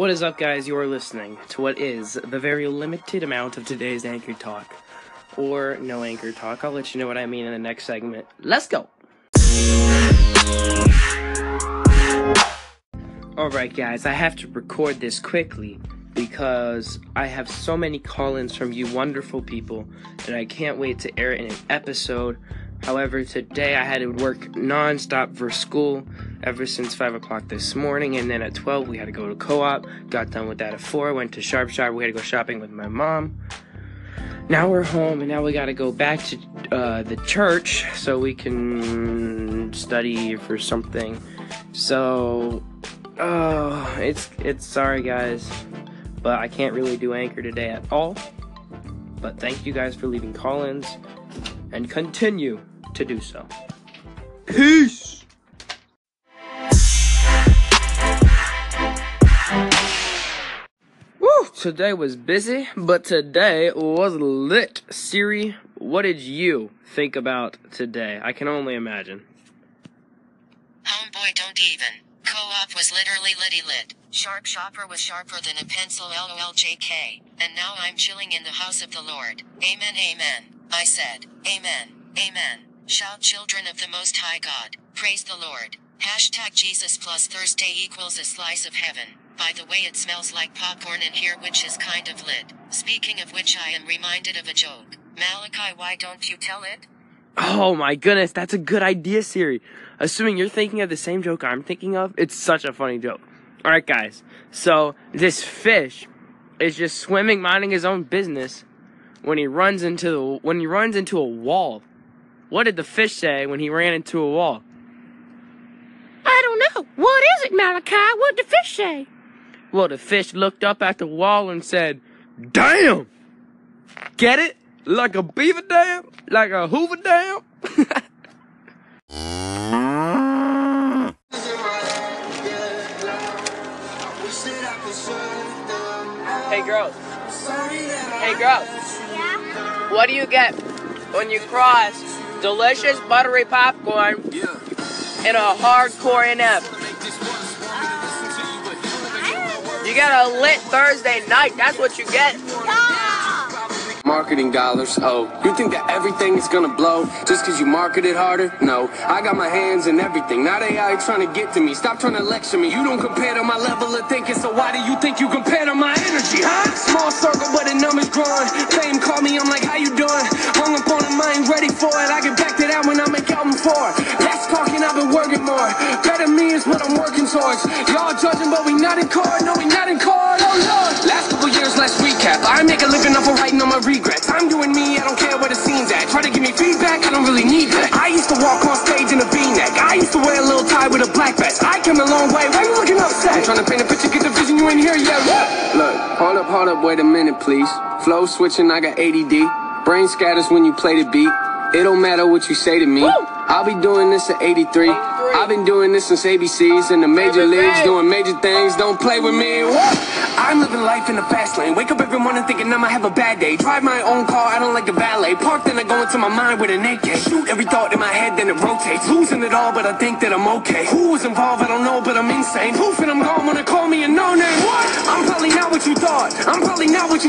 What is up, guys? You're listening to what is the very limited amount of today's Anchor Talk. Or no Anchor Talk. I'll let you know what I mean in the next segment. Let's go! Alright, guys, I have to record this quickly because I have so many call ins from you wonderful people that I can't wait to air it in an episode. However, today I had to work non stop for school ever since 5 o'clock this morning, and then at 12 we had to go to co op. Got done with that at 4, went to Sharp Shop, we had to go shopping with my mom. Now we're home, and now we gotta go back to uh, the church so we can study for something. So, oh, it's it's sorry guys, but I can't really do anchor today at all. But thank you guys for leaving call-ins, and continue to do so. Peace. Today was busy, but today was lit. Siri, what did you think about today? I can only imagine. Homeboy, don't even. Co-op was literally litty lit. Sharp shopper was sharper than a pencil LOLJK. And now I'm chilling in the house of the Lord. Amen, amen. I said, Amen, amen. Shout children of the Most High God. Praise the Lord. Hashtag Jesus plus Thursday equals a slice of heaven. By the way, it smells like popcorn in here, which is kind of lit. Speaking of which, I am reminded of a joke. Malachi, why don't you tell it? Oh my goodness, that's a good idea, Siri. Assuming you're thinking of the same joke I'm thinking of, it's such a funny joke. Alright, guys. So, this fish is just swimming, minding his own business when he runs into the, when he runs into a wall. What did the fish say when he ran into a wall? I don't know. What is it, Malachi? What did the fish say? Well, the fish looked up at the wall and said, Damn! Get it? Like a beaver dam? Like a hoover dam? hey, girls. Hey, girls. Yeah? What do you get when you cross delicious buttery popcorn and a hardcore NF? You got a lit Thursday night. That's what you get. Marketing dollars. Oh, you think that everything is gonna blow just cause you market it harder? No, I got my hands in everything. Not AI trying to get to me. Stop trying to lecture me. You don't compare to my level of thinking, so why do you think you compare to my energy, huh? Small circle, but the numbers growing. Fame call me, I'm like, how you doing? Hung up on him, I ain't ready for it. I get back to that when I make album four. That's talking, I've been working more. Better me is what I'm working towards. Y'all judging, but we not in court. I make a living off of writing on my regrets. I'm doing me, I don't care where the scene's at. Try to give me feedback, I don't really need that. I used to walk on stage in a V-neck. I used to wear a little tie with a black vest. I came a long way. Why you looking upset? I'm trying to paint a picture, get the vision. You ain't here yet. Look, hold up, hold up, wait a minute, please. Flow switching, I got ADD. Brain scatters when you play the beat. It don't matter what you say to me. I'll be doing this at 83. I've been doing this since ABCs in the major leagues, doing major things. Don't play with me. I'm living life in the fast lane. Wake up every morning thinking I'ma have a bad day. Drive my own car, I don't like the valet. Park, then I go into my mind with an AK. Shoot every thought in my head, then it rotates. Losing it all, but I think that I'm okay. Who was involved? I don't know, but I'm insane. Poof, and I'm gone when they call me a no name. What? I'm probably not what you thought. I'm probably not what you